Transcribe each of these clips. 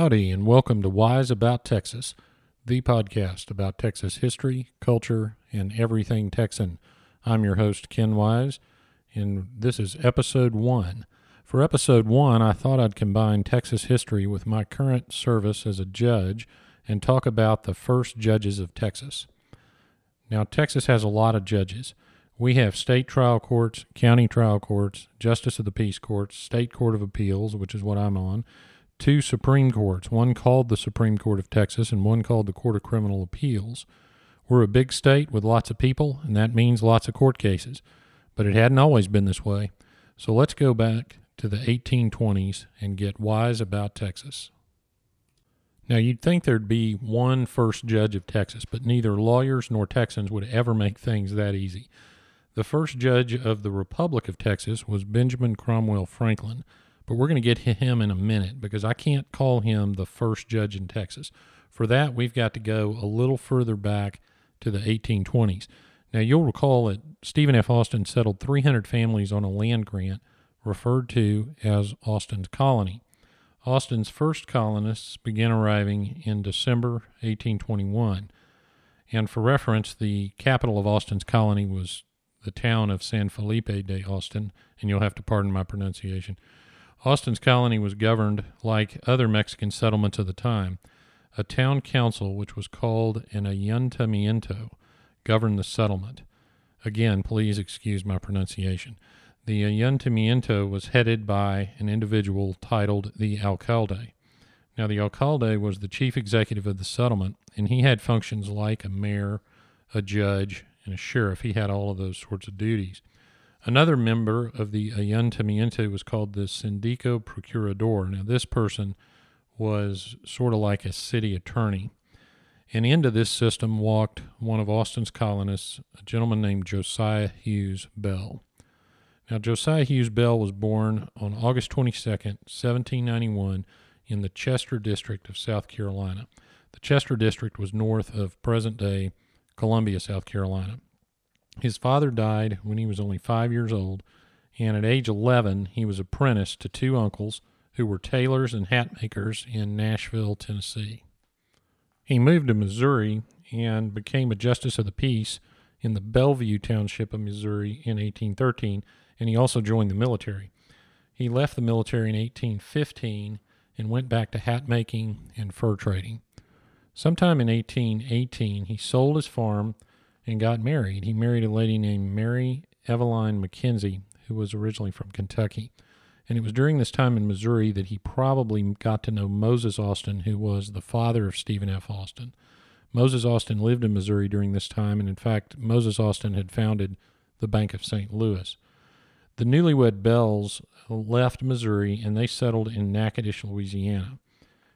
Howdy, and welcome to Wise About Texas, the podcast about Texas history, culture, and everything Texan. I'm your host, Ken Wise, and this is episode one. For episode one, I thought I'd combine Texas history with my current service as a judge and talk about the first judges of Texas. Now, Texas has a lot of judges. We have state trial courts, county trial courts, justice of the peace courts, state court of appeals, which is what I'm on, two Supreme Courts, one called the Supreme Court of Texas and one called the Court of Criminal Appeals. We're a big state with lots of people, and that means lots of court cases. But it hadn't always been this way. So let's go back to the 1820s and get wise about Texas. Now, you'd think there'd be one first judge of Texas, but neither lawyers nor Texans would ever make things that easy. The first judge of the Republic of Texas was Benjamin Cromwell Franklin, but we're going to get to him in a minute because I can't call him the first judge in Texas. For that, we've got to go a little further back to the 1820s. Now, you'll recall that Stephen F. Austin settled 300 families on a land grant referred to as Austin's Colony. Austin's first colonists began arriving in December 1821. And for reference, the capital of Austin's colony was the town of San Felipe de Austin, and you'll have to pardon my pronunciation. Austin's colony was governed like other Mexican settlements of the time. A town council, which was called an ayuntamiento, governed the settlement. Again, please excuse my pronunciation. The ayuntamiento was headed by an individual titled the alcalde. Now, the alcalde was the chief executive of the settlement, and he had functions like a mayor, a judge, and a sheriff. He had all of those sorts of duties. Another member of the Ayuntamiento was called the Sindico Procurador. Now, this person was sort of like a city attorney. And into this system walked one of Austin's colonists, a gentleman named Josiah Hughes Bell. Now, Josiah Hughes Bell was born on August 22nd, 1791, in the Chester District of South Carolina. The Chester District was north of present day Columbia, South Carolina. His father died when he was only five years old, and at age 11, he was apprenticed to two uncles who were tailors and hat makers in Nashville, Tennessee. He moved to Missouri and became a justice of the peace in the Bellevue Township of Missouri in 1813, and he also joined the military. He left the military in 1815 and went back to hat making and fur trading. Sometime in 1818, he sold his farm and got married. He married a lady named Mary Eveline McKenzie, who was originally from Kentucky. And it was during this time in Missouri that he probably got to know Moses Austin, who was the father of Stephen F. Austin. Moses Austin lived in Missouri during this time, and in fact, Moses Austin had founded the Bank of St. Louis. The newlywed Bells left Missouri and they settled in Natchitoches, Louisiana.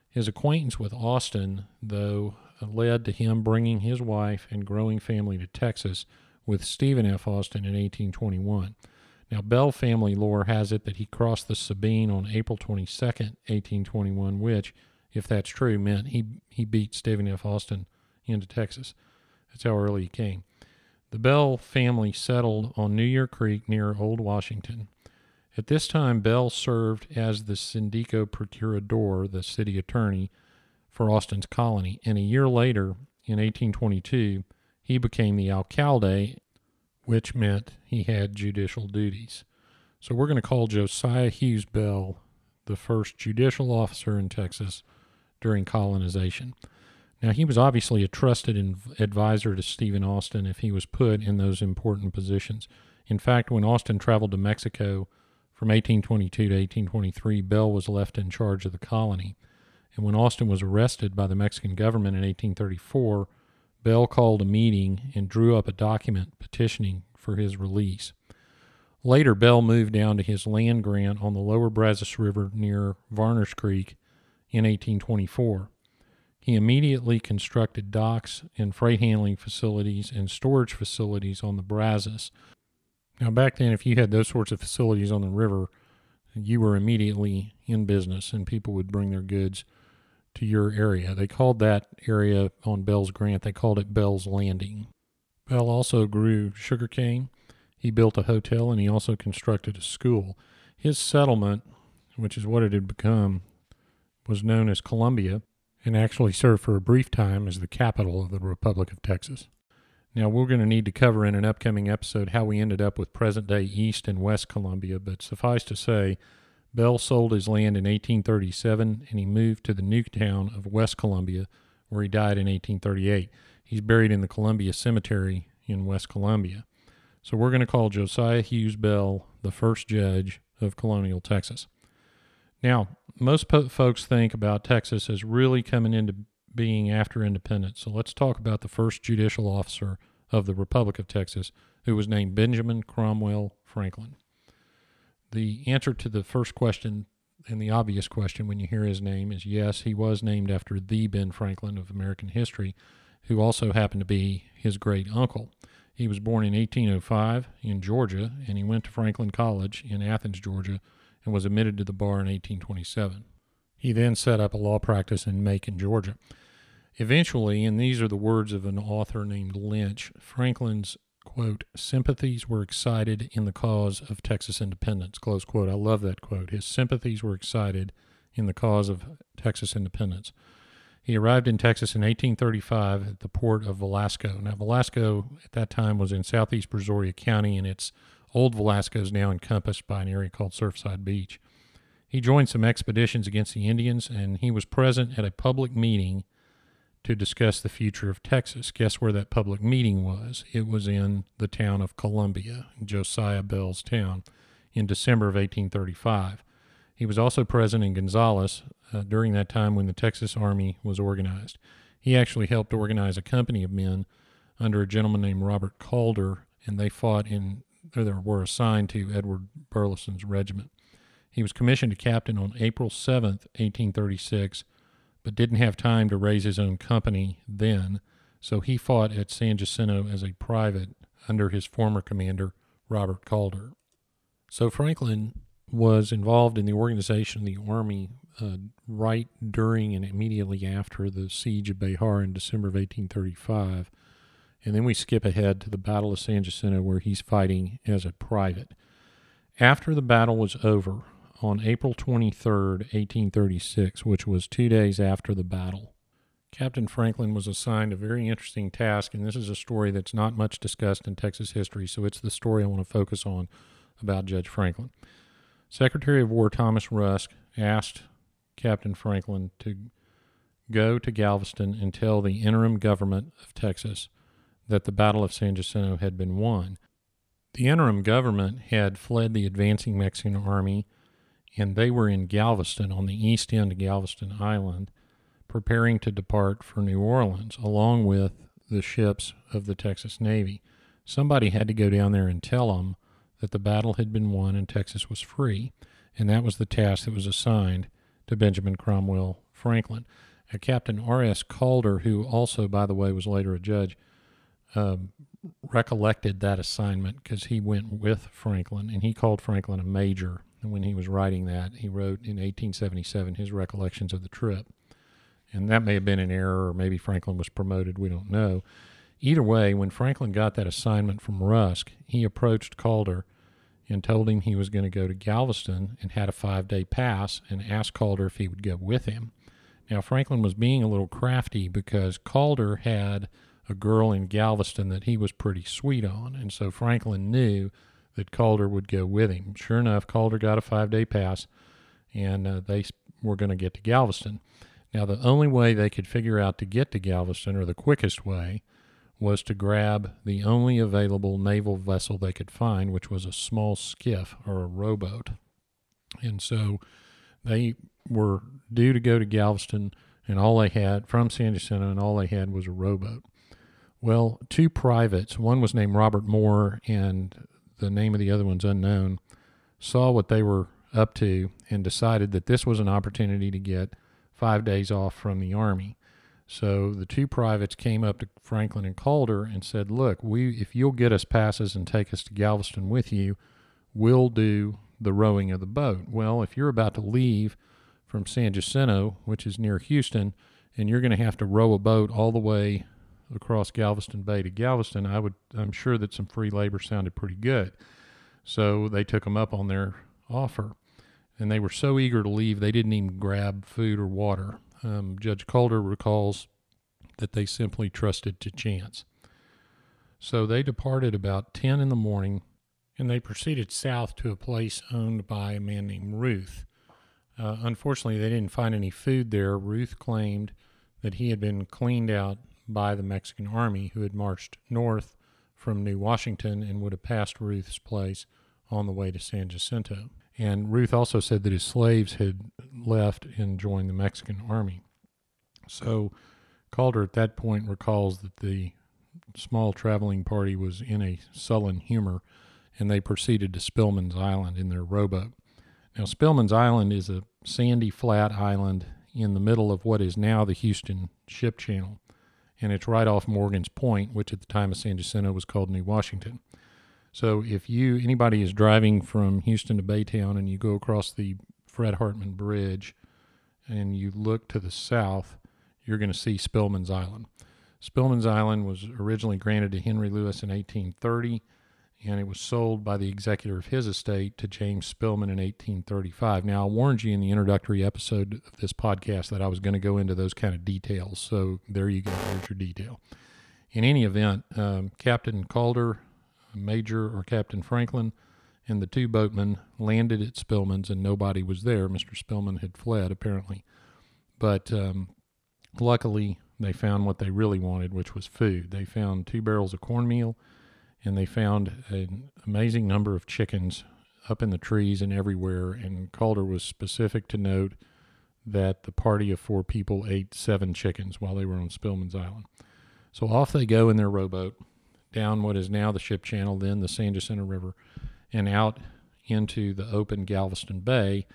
His acquaintance with Austin, though, led to him bringing his wife and growing family to Texas with Stephen F. Austin in 1821. Now, Bell family lore has it that he crossed the Sabine on April 22, 1821, which, if that's true, meant he, he beat Stephen F. Austin into Texas. That's how early he came. The Bell family settled on New Year Creek near Old Washington. At this time, Bell served as the Sindico Procurador, the city attorney, for Austin's colony, and a year later, in 1822, he became the alcalde, which meant he had judicial duties. So we're going to call Josiah Hughes Bell the first judicial officer in Texas during colonization. Now, he was obviously a trusted advisor to Stephen Austin if he was put in those important positions. In fact, when Austin traveled to Mexico from 1822 to 1823, Bell was left in charge of the colony. And when Austin was arrested by the Mexican government in 1834, Bell called a meeting and drew up a document petitioning for his release. Later, Bell moved down to his land grant on the lower Brazos River near Varner's Creek in 1824. He immediately constructed docks and freight handling facilities and storage facilities on the Brazos. Now, back then, if you had those sorts of facilities on the river, you were immediately in business and people would bring their goods to your area. They called that area on Bell's Grant, they called it Bell's Landing. Bell also grew sugarcane. He built a hotel and he also constructed a school. His settlement, which is what it had become, was known as Columbia and actually served for a brief time as the capital of the Republic of Texas. Now, we're going to need to cover in an upcoming episode how we ended up with present day East and West Columbia, but suffice to say, Bell sold his land in 1837 and he moved to the new town of West Columbia, where he died in 1838. He's buried in the Columbia Cemetery in West Columbia. So we're going to call Josiah Hughes Bell the first judge of colonial Texas. Now, most po- folks think about Texas as really coming into being after independence. So let's talk about the first judicial officer of the Republic of Texas, who was named Benjamin Cromwell Franklin. The answer to the first question and the obvious question when you hear his name is yes, he was named after the Ben Franklin of American history, who also happened to be his great uncle. He was born in 1805 in Georgia, and he went to Franklin College in Athens, Georgia, and was admitted to the bar in 1827. He then set up a law practice in Macon, Georgia. Eventually, and these are the words of an author named Lynch, Franklin's quote, sympathies were excited in the cause of Texas independence, close quote. I love that quote. His sympathies were excited in the cause of Texas independence. He arrived in Texas in 1835 at the port of Velasco. Now, Velasco at that time was in southeast Brazoria County, and its old Velasco is now encompassed by an area called Surfside Beach. He joined some expeditions against the Indians, and he was present at a public meeting to discuss the future of Texas. Guess where that public meeting was? It was in the town of Columbia, Josiah Bell's town, in December of 1835. He was also present in Gonzales uh, during that time when the Texas Army was organized. He actually helped organize a company of men under a gentleman named Robert Calder, and they fought in, or were assigned to Edward Burleson's regiment. He was commissioned a captain on April 7th, 1836, but didn't have time to raise his own company then, so he fought at San Jacinto as a private under his former commander, Robert Calder. So Franklin was involved in the organization of the Army uh, right during and immediately after the siege of Bexar in December of 1835. And then we skip ahead to the Battle of San Jacinto, where he's fighting as a private. After the battle was over, on April 23, 1836, which was two days after the battle. Captain Franklin was assigned a very interesting task, and this is a story that's not much discussed in Texas history, so it's the story I want to focus on about Judge Franklin. Secretary of War Thomas Rusk asked Captain Franklin to go to Galveston and tell the interim government of Texas that the Battle of San Jacinto had been won. The interim government had fled the advancing Mexican army and they were in Galveston on the east end of Galveston Island, preparing to depart for New Orleans, along with the ships of the Texas Navy. Somebody had to go down there and tell them that the battle had been won and Texas was free, and that was the task that was assigned to Benjamin Cromwell Franklin. Uh, Captain R.S. Calder, who also, by the way, was later a judge, um, recollected that assignment because he went with Franklin and he called Franklin a major when he was writing that, he wrote in 1877 his recollections of the trip. And that may have been an error, or maybe Franklin was promoted. We don't know. Either way, when Franklin got that assignment from Rusk, he approached Calder and told him he was going to go to Galveston and had a five day pass and asked Calder if he would go with him. Now, Franklin was being a little crafty because Calder had a girl in Galveston that he was pretty sweet on. And so Franklin knew that Calder would go with him. Sure enough, Calder got a five day pass, and uh, they were going to get to Galveston. Now, the only way they could figure out to get to Galveston, or the quickest way, was to grab the only available naval vessel they could find, which was a small skiff or a rowboat. And so they were due to go to Galveston, and all they had from San Jacinto, and all they had was a rowboat. Well, two privates, one was named Robert Moore, and the name of the other one's unknown, saw what they were up to and decided that this was an opportunity to get five days off from the Army. So the two privates came up to Franklin and Calder and said, "Look, we if you'll get us passes and take us to Galveston with you, we'll do the rowing of the boat." Well, if you're about to leave from San Jacinto, which is near Houston, and you're going to have to row a boat all the way across Galveston Bay to Galveston, I would I'm sure that some free labor sounded pretty good. So they took them up on their offer. and they were so eager to leave they didn't even grab food or water. Um, Judge Calder recalls that they simply trusted to chance. So they departed about 10 in the morning and they proceeded south to a place owned by a man named Ruth. Uh, unfortunately, they didn't find any food there. Ruth claimed that he had been cleaned out by the Mexican army who had marched north from New Washington and would have passed Ruth's place on the way to San Jacinto. And Ruth also said that his slaves had left and joined the Mexican army. So Calder at that point recalls that the small traveling party was in a sullen humor and they proceeded to Spillman's Island in their rowboat. Now, Spillman's Island is a sandy, flat island in the middle of what is now the Houston Ship Channel, and it's right off Morgan's Point, which at the time of San Jacinto was called New Washington. So, if you anybody is driving from Houston to Baytown and you go across the Fred Hartman Bridge and you look to the south, you're going to see Spillman's Island. Spillman's Island was originally granted to Henry Lewis in 1830 and it was sold by the executor of his estate to James Spillman in 1835. Now, I warned you in the introductory episode of this podcast that I was going to go into those kind of details, so there you go. There's your detail. In any event, um, Captain Calder, Major or Captain Franklin, and the two boatmen landed at Spillman's, and nobody was there. Mr. Spillman had fled, apparently. But um, luckily, they found what they really wanted, which was food. They found two barrels of cornmeal and they found an amazing number of chickens up in the trees and everywhere. And Calder was specific to note that the party of four people ate seven chickens while they were on Spillman's Island. So off they go in their rowboat down what is now the ship channel, then the San Jacinto River, and out into the open Galveston Bay,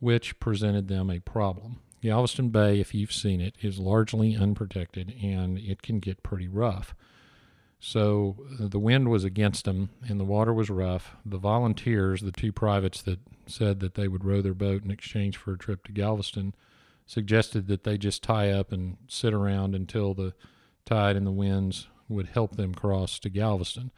which presented them a problem. Galveston Bay, if you've seen it, is largely unprotected and it can get pretty rough. So uh, the wind was against them and the water was rough. The volunteers, the two privates that said that they would row their boat in exchange for a trip to Galveston, suggested that they just tie up and sit around until the tide and the winds would help them cross to Galveston.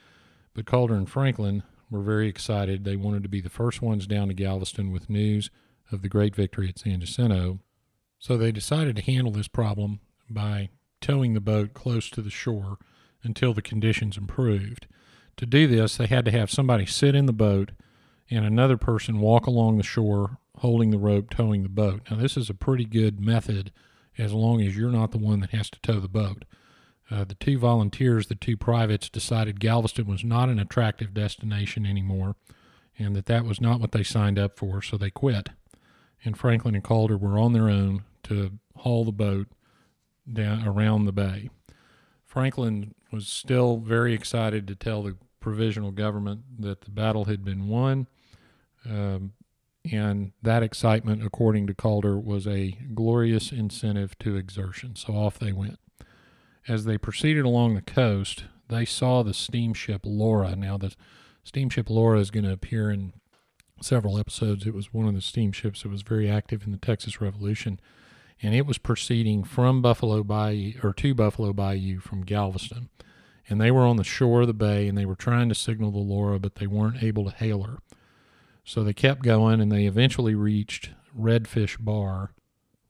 But Calder and Franklin were very excited. They wanted to be the first ones down to Galveston with news of the great victory at San Jacinto. So they decided to handle this problem by towing the boat close to the shore until the conditions improved. To do this, they had to have somebody sit in the boat and another person walk along the shore holding the rope towing the boat. Now, this is a pretty good method as long as you're not the one that has to tow the boat. Uh, the two volunteers, the two privates, decided Galveston was not an attractive destination anymore and that that was not what they signed up for, so they quit. And Franklin and Calder were on their own to haul the boat down around the bay. Franklin was still very excited to tell the provisional government that the battle had been won. Um, and that excitement, according to Calder, was a glorious incentive to exertion. So off they went. As they proceeded along the coast, they saw the steamship Laura. Now, the steamship Laura is going to appear in several episodes. It was one of the steamships that was very active in the Texas Revolution and it was proceeding from Buffalo Bayou or to Buffalo Bayou from Galveston. And they were on the shore of the bay and they were trying to signal the Laura, but they weren't able to hail her. So they kept going and they eventually reached Redfish Bar.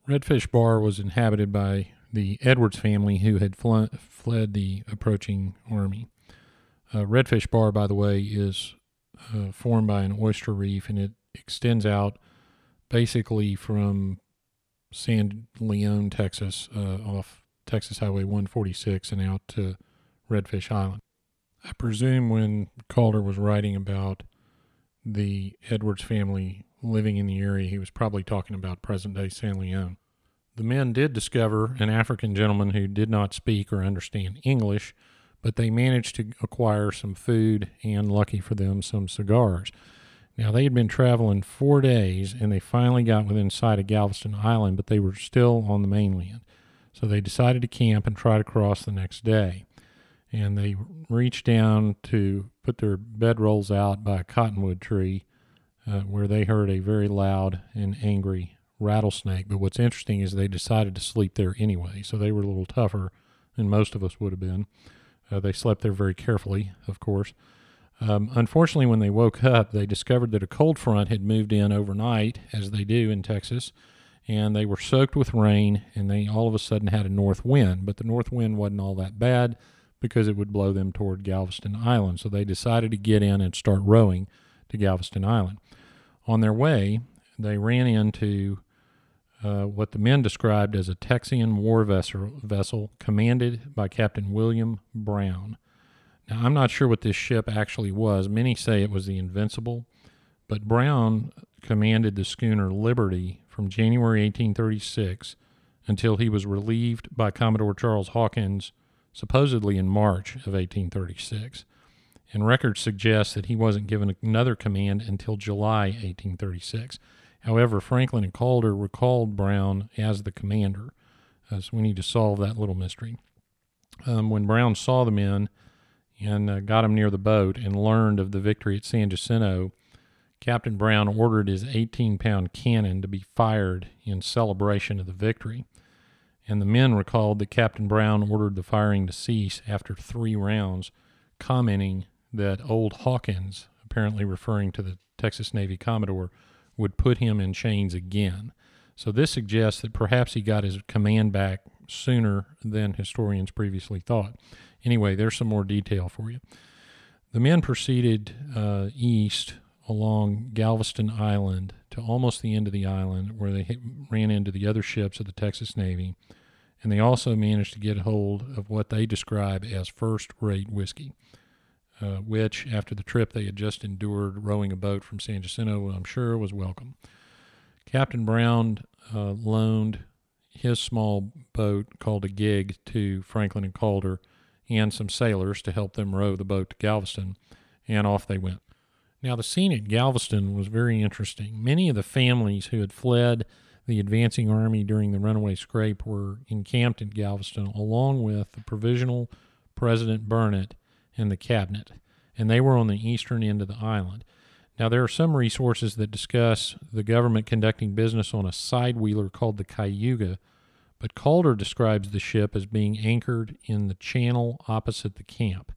Redfish Bar was inhabited by the Edwards family who had fl- fled the approaching army. Uh, Redfish Bar, by the way, is uh, formed by an oyster reef and it extends out basically from San Leon, Texas, uh, off Texas Highway 146 and out to Redfish Island. I presume when Calder was writing about the Edwards family living in the area, he was probably talking about present day San Leon. The men did discover an African gentleman who did not speak or understand English, but they managed to acquire some food and, lucky for them, some cigars. Now, they had been traveling four days and they finally got within sight of Galveston Island, but they were still on the mainland. So they decided to camp and try to cross the next day. And they reached down to put their bedrolls out by a cottonwood tree uh, where they heard a very loud and angry rattlesnake. But what's interesting is they decided to sleep there anyway. So they were a little tougher than most of us would have been. Uh, they slept there very carefully, of course. Um, unfortunately, when they woke up, they discovered that a cold front had moved in overnight, as they do in Texas, and they were soaked with rain, and they all of a sudden had a north wind. But the north wind wasn't all that bad because it would blow them toward Galveston Island. So they decided to get in and start rowing to Galveston Island. On their way, they ran into uh, what the men described as a Texian war vessel, vessel commanded by Captain William Brown. Now, I'm not sure what this ship actually was. Many say it was the Invincible, but Brown commanded the schooner Liberty from January 1836 until he was relieved by Commodore Charles Hawkins, supposedly in March of 1836. And records suggest that he wasn't given another command until July 1836. However, Franklin and Calder recalled Brown as the commander. Uh, so we need to solve that little mystery. Um, when Brown saw the men and uh, got him near the boat and learned of the victory at San Jacinto, Captain Brown ordered his 18 pound cannon to be fired in celebration of the victory. And the men recalled that Captain Brown ordered the firing to cease after three rounds, commenting that old Hawkins, apparently referring to the Texas Navy Commodore, would put him in chains again. So this suggests that perhaps he got his command back sooner than historians previously thought. Anyway, there's some more detail for you. The men proceeded uh, east along Galveston Island to almost the end of the island, where they hit, ran into the other ships of the Texas Navy, and they also managed to get hold of what they describe as first-rate whiskey uh, which, after the trip they had just endured rowing a boat from San Jacinto, I'm sure was welcome. Captain Brown uh, loaned his small boat called a gig to Franklin and Calder and some sailors to help them row the boat to Galveston, and off they went. Now, the scene at Galveston was very interesting. Many of the families who had fled the advancing army during the runaway scrape were encamped in Galveston, along with the provisional President Burnet and the cabinet, and they were on the eastern end of the island. Now, there are some resources that discuss the government conducting business on a side wheeler called the Cayuga, but Calder describes the ship as being anchored in the channel opposite the camp.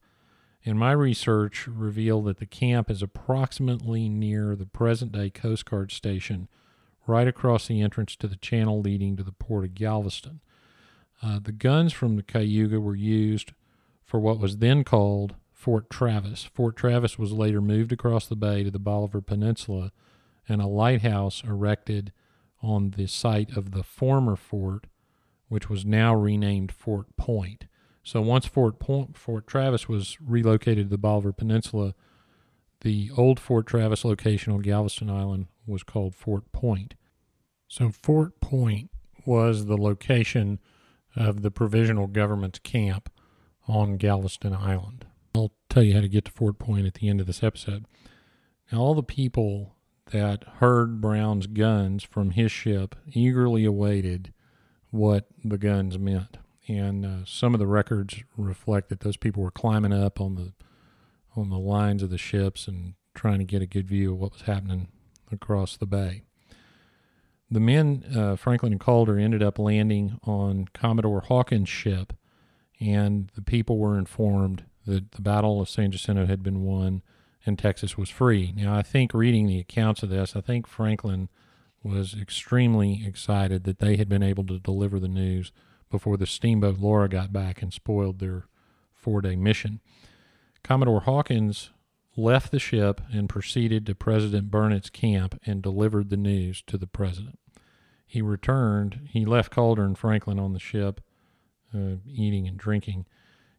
And my research revealed that the camp is approximately near the present day Coast Guard station, right across the entrance to the channel leading to the port of Galveston. Uh, the guns from the Cayuga were used for what was then called Fort Travis. Fort Travis was later moved across the bay to the Bolivar Peninsula, and a lighthouse erected on the site of the former fort, which was now renamed Fort Point. So once Fort Point, Fort Travis was relocated to the Bolivar Peninsula, the old Fort Travis location on Galveston Island was called Fort Point. So Fort Point was the location of the provisional government's camp on Galveston Island. I'll tell you how to get to Fort Point at the end of this episode. Now, all the people that heard Brown's guns from his ship eagerly awaited what the guns meant. And uh, some of the records reflect that those people were climbing up on the on the lines of the ships and trying to get a good view of what was happening across the bay. The men, uh, Franklin and Calder, ended up landing on Commodore Hawkins' ship and the people were informed that the Battle of San Jacinto had been won and Texas was free. Now, I think reading the accounts of this, I think Franklin was extremely excited that they had been able to deliver the news before the steamboat Laura got back and spoiled their four day mission. Commodore Hawkins left the ship and proceeded to President Burnet's camp and delivered the news to the president. He returned, he left Calder and Franklin on the ship uh, eating and drinking.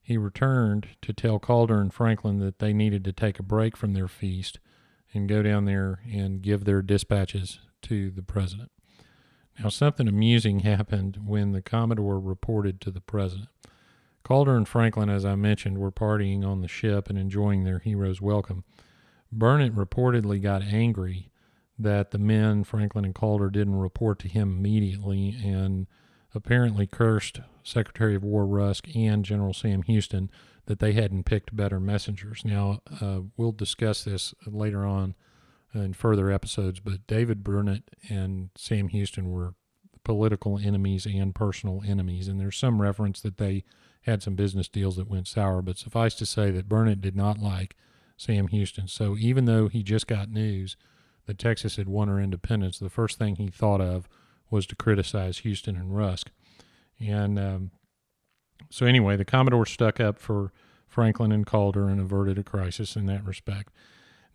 He returned to tell Calder and Franklin that they needed to take a break from their feast and go down there and give their dispatches to the president. Now, something amusing happened when the Commodore reported to the president. Calder and Franklin, as I mentioned, were partying on the ship and enjoying their hero's welcome. Burnet reportedly got angry that the men, Franklin and Calder, didn't report to him immediately and apparently cursed Secretary of War Rusk and General Sam Houston that they hadn't picked better messengers. Now, uh, we'll discuss this later on in further episodes, but David Burnet and Sam Houston were political enemies and personal enemies, and there's some reference that they had some business deals that went sour, but suffice to say that Burnet did not like Sam Houston. So even though he just got news that Texas had won her independence, the first thing he thought of was to criticize Houston and Rusk. And um, so, anyway, the Commodore stuck up for Franklin and Calder and averted a crisis in that respect.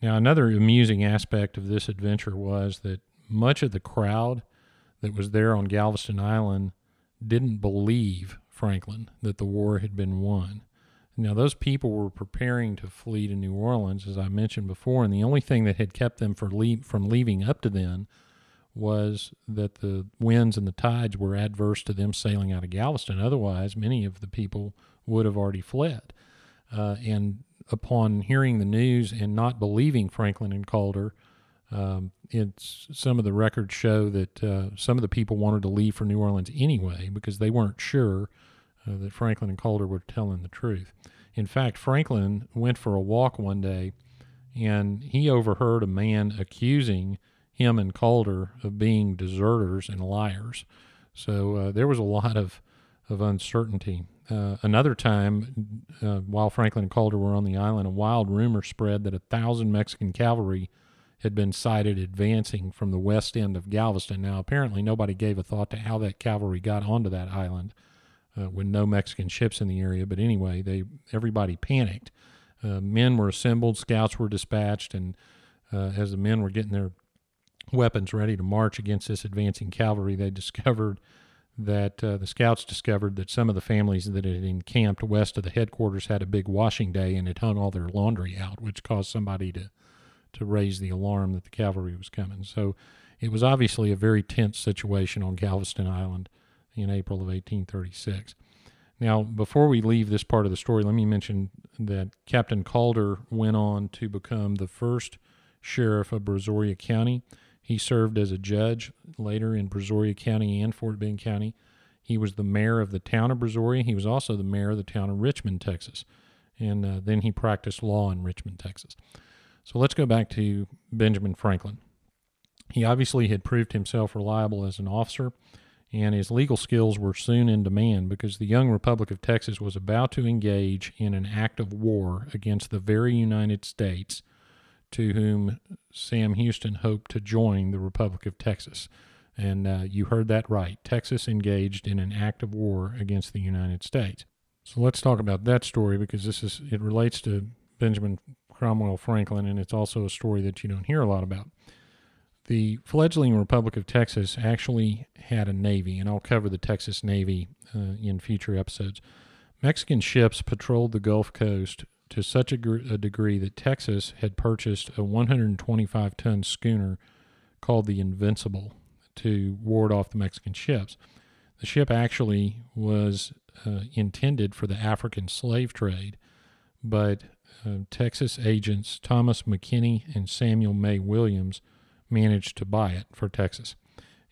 Now, another amusing aspect of this adventure was that much of the crowd that was there on Galveston Island didn't believe Franklin that the war had been won. Now, those people were preparing to flee to New Orleans, as I mentioned before, and the only thing that had kept them from leaving up to then was that the winds and the tides were adverse to them sailing out of Galveston. Otherwise, many of the people would have already fled. Uh, and upon hearing the news and not believing Franklin and Calder, um, it's some of the records show that uh, some of the people wanted to leave for New Orleans anyway because they weren't sure uh, that Franklin and Calder were telling the truth. In fact, Franklin went for a walk one day and he overheard a man accusing him and Calder of being deserters and liars. So uh, there was a lot of, of uncertainty. Uh, another time, uh, while Franklin and Calder were on the island, a wild rumor spread that a thousand Mexican cavalry had been sighted advancing from the west end of Galveston. Now, apparently, nobody gave a thought to how that cavalry got onto that island uh, with no Mexican ships in the area. But anyway, they everybody panicked. Uh, men were assembled, scouts were dispatched, and uh, as the men were getting their weapons ready to march against this advancing cavalry, they discovered that uh, the scouts discovered that some of the families that had encamped west of the headquarters had a big washing day and had hung all their laundry out, which caused somebody to to raise the alarm that the cavalry was coming. So it was obviously a very tense situation on Galveston Island in April of 1836. Now, before we leave this part of the story, let me mention that Captain Calder went on to become the first sheriff of Brazoria County. He served as a judge later in Brazoria County and Fort Bend County. He was the mayor of the town of Brazoria. He was also the mayor of the town of Richmond, Texas. And uh, then he practiced law in Richmond, Texas. So let's go back to Benjamin Franklin. He obviously had proved himself reliable as an officer, and his legal skills were soon in demand because the young Republic of Texas was about to engage in an act of war against the very United States to whom Sam Houston hoped to join the Republic of Texas. And uh, you heard that right. Texas engaged in an act of war against the United States. So let's talk about that story because this is it relates to Benjamin Cromwell Franklin, and it's also a story that you don't hear a lot about. The fledgling Republic of Texas actually had a navy, and I'll cover the Texas Navy uh, in future episodes. Mexican ships patrolled the Gulf Coast to such a, gr- a degree that Texas had purchased a 125 ton schooner called the Invincible to ward off the Mexican ships. The ship actually was uh, intended for the African slave trade, but uh, Texas agents Thomas McKinney and Samuel May Williams managed to buy it for Texas.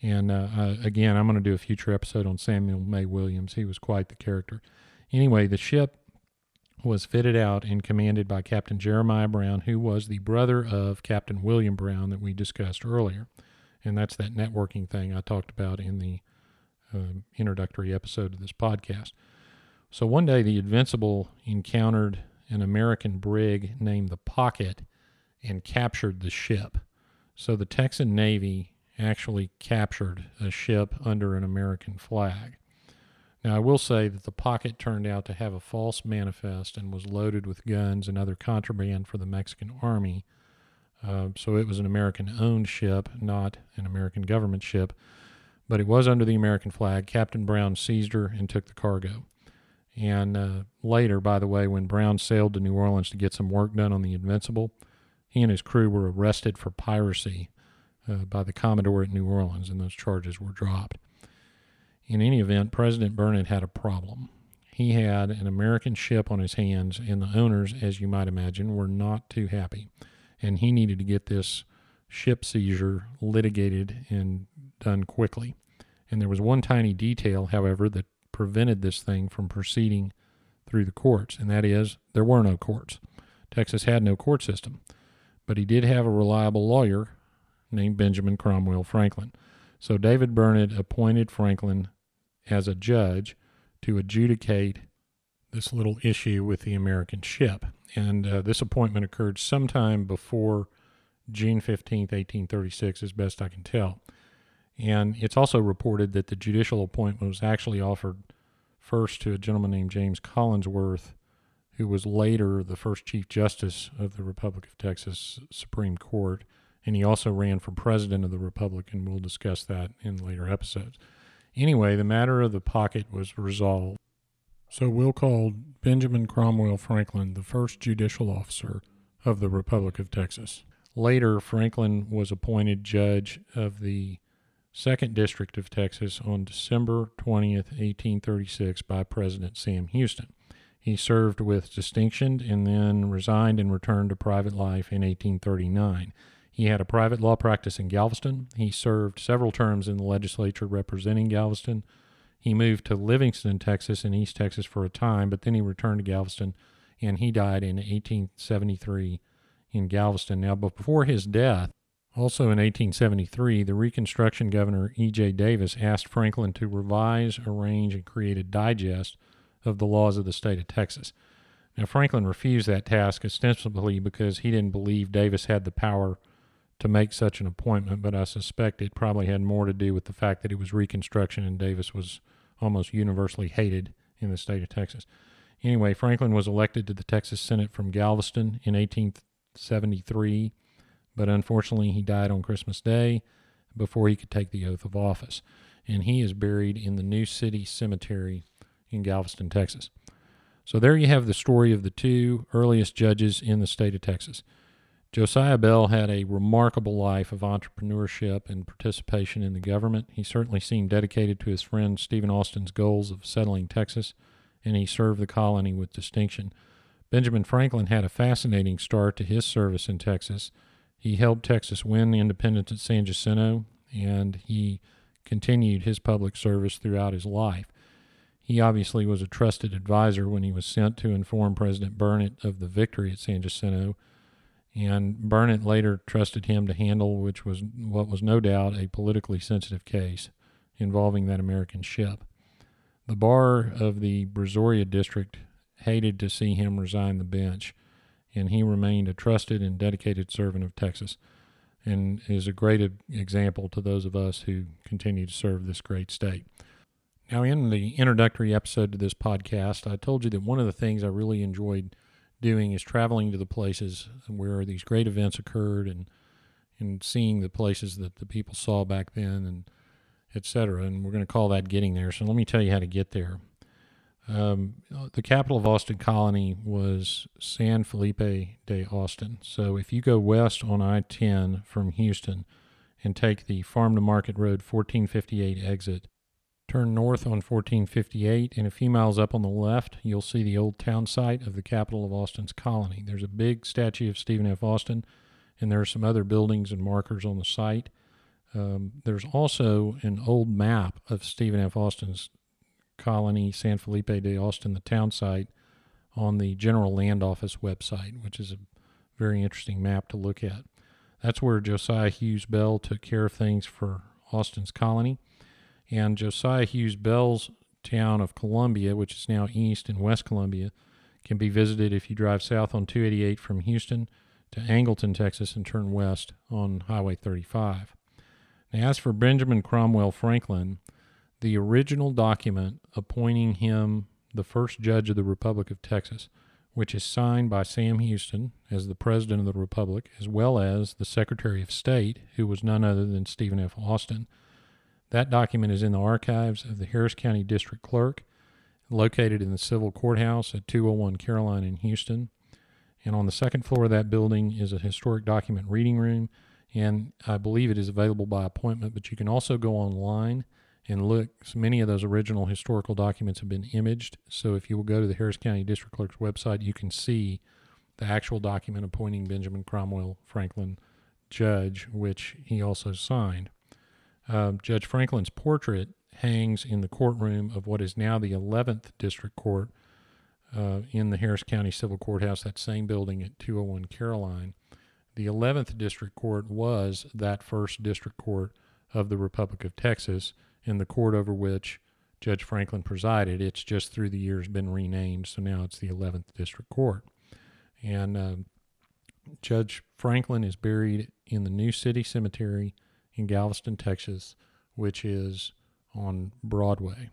And uh, uh, again, I'm going to do a future episode on Samuel May Williams. He was quite the character. Anyway, the ship was fitted out and commanded by Captain Jeremiah Brown, who was the brother of Captain William Brown that we discussed earlier. And that's that networking thing I talked about in the uh, introductory episode of this podcast. So one day, the Invincible encountered an American brig named the Pocket and captured the ship. So the Texan Navy actually captured a ship under an American flag. Now, I will say that the Pocket turned out to have a false manifest and was loaded with guns and other contraband for the Mexican Army. Uh, so it was an American owned ship, not an American government ship, but it was under the American flag. Captain Brown seized her and took the cargo. And uh, later, by the way, when Brown sailed to New Orleans to get some work done on the Invincible, he and his crew were arrested for piracy uh, by the Commodore at New Orleans, and those charges were dropped. In any event, President Burnet had a problem. He had an American ship on his hands, and the owners, as you might imagine, were not too happy. And he needed to get this ship seizure litigated and done quickly. And there was one tiny detail, however, that prevented this thing from proceeding through the courts, and that is there were no courts. Texas had no court system, but he did have a reliable lawyer named Benjamin Cromwell Franklin. So David Burnet appointed Franklin as a judge to adjudicate this little issue with the American ship. and uh, this appointment occurred sometime before June 15th, 1836, as best I can tell. And it's also reported that the judicial appointment was actually offered first to a gentleman named James Collinsworth, who was later the first Chief Justice of the Republic of Texas Supreme Court. And he also ran for president of the Republic, and we'll discuss that in later episodes. Anyway, the matter of the pocket was resolved. So we'll call Benjamin Cromwell Franklin the first judicial officer of the Republic of Texas. Later, Franklin was appointed judge of the Second District of Texas on December 20th, 1836, by President Sam Houston. He served with distinction and then resigned and returned to private life in 1839. He had a private law practice in Galveston. He served several terms in the legislature representing Galveston. He moved to Livingston, Texas, in East Texas for a time, but then he returned to Galveston and he died in 1873 in Galveston. Now, before his death, also in 1873, the Reconstruction Governor E.J. Davis asked Franklin to revise, arrange, and create a digest of the laws of the state of Texas. Now, Franklin refused that task ostensibly because he didn't believe Davis had the power to make such an appointment, but I suspect it probably had more to do with the fact that it was Reconstruction and Davis was almost universally hated in the state of Texas. Anyway, Franklin was elected to the Texas Senate from Galveston in 1873 but unfortunately he died on Christmas Day before he could take the oath of office. And he is buried in the New City Cemetery in Galveston, Texas. So there you have the story of the two earliest judges in the state of Texas. Josiah Bell had a remarkable life of entrepreneurship and participation in the government. He certainly seemed dedicated to his friend Stephen Austin's goals of settling Texas, and he served the colony with distinction. Benjamin Franklin had a fascinating start to his service in Texas he helped Texas win the independence at San Jacinto, and he continued his public service throughout his life. He obviously was a trusted advisor when he was sent to inform President Burnet of the victory at San Jacinto, and Burnet later trusted him to handle which was what was no doubt a politically sensitive case involving that American ship. The bar of the Brazoria district hated to see him resign the bench, and he remained a trusted and dedicated servant of Texas and is a great example to those of us who continue to serve this great state. Now, in the introductory episode to this podcast, I told you that one of the things I really enjoyed doing is traveling to the places where these great events occurred and and seeing the places that the people saw back then and et cetera. And we're going to call that getting there. So let me tell you how to get there. Um, the capital of Austin Colony was San Felipe de Austin. So if you go west on I 10 from Houston and take the Farm to Market Road 1458 exit, turn north on 1458, and a few miles up on the left, you'll see the old town site of the capital of Austin's colony. There's a big statue of Stephen F. Austin, and there are some other buildings and markers on the site. Um, there's also an old map of Stephen F. Austin's colony, San Felipe de Austin, the town site, on the General Land Office website, which is a very interesting map to look at. That's where Josiah Hughes Bell took care of things for Austin's colony. And Josiah Hughes Bell's town of Columbia, which is now East and West Columbia, can be visited if you drive south on 288 from Houston to Angleton, Texas, and turn west on Highway 35. Now, as for Benjamin Cromwell Franklin, the original document appointing him the first judge of the Republic of Texas, which is signed by Sam Houston as the President of the Republic, as well as the Secretary of State, who was none other than Stephen F. Austin. That document is in the archives of the Harris County District Clerk, located in the Civil Courthouse at 201 Caroline in Houston. And on the second floor of that building is a historic document reading room, and I believe it is available by appointment, but you can also go online and look, many of those original historical documents have been imaged. So if you will go to the Harris County District Clerk's website, you can see the actual document appointing Benjamin Cromwell Franklin judge, which he also signed. Uh, judge Franklin's portrait hangs in the courtroom of what is now the 11th District Court uh, in the Harris County Civil Courthouse, that same building at 201 Caroline. The 11th District Court was that first District Court of the Republic of Texas and the court over which Judge Franklin presided. It's just through the years been renamed, so now it's the 11th District Court. And uh, Judge Franklin is buried in the New City Cemetery in Galveston, Texas, which is on Broadway.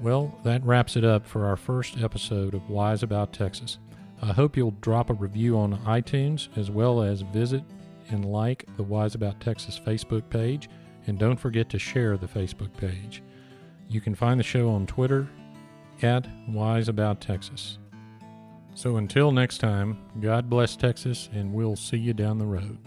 Well, that wraps it up for our first episode of Wise About Texas. I hope you'll drop a review on iTunes as well as visit and like the Wise About Texas Facebook page, and don't forget to share the Facebook page. You can find the show on Twitter at Wise About Texas. So until next time, God bless Texas, and we'll see you down the road.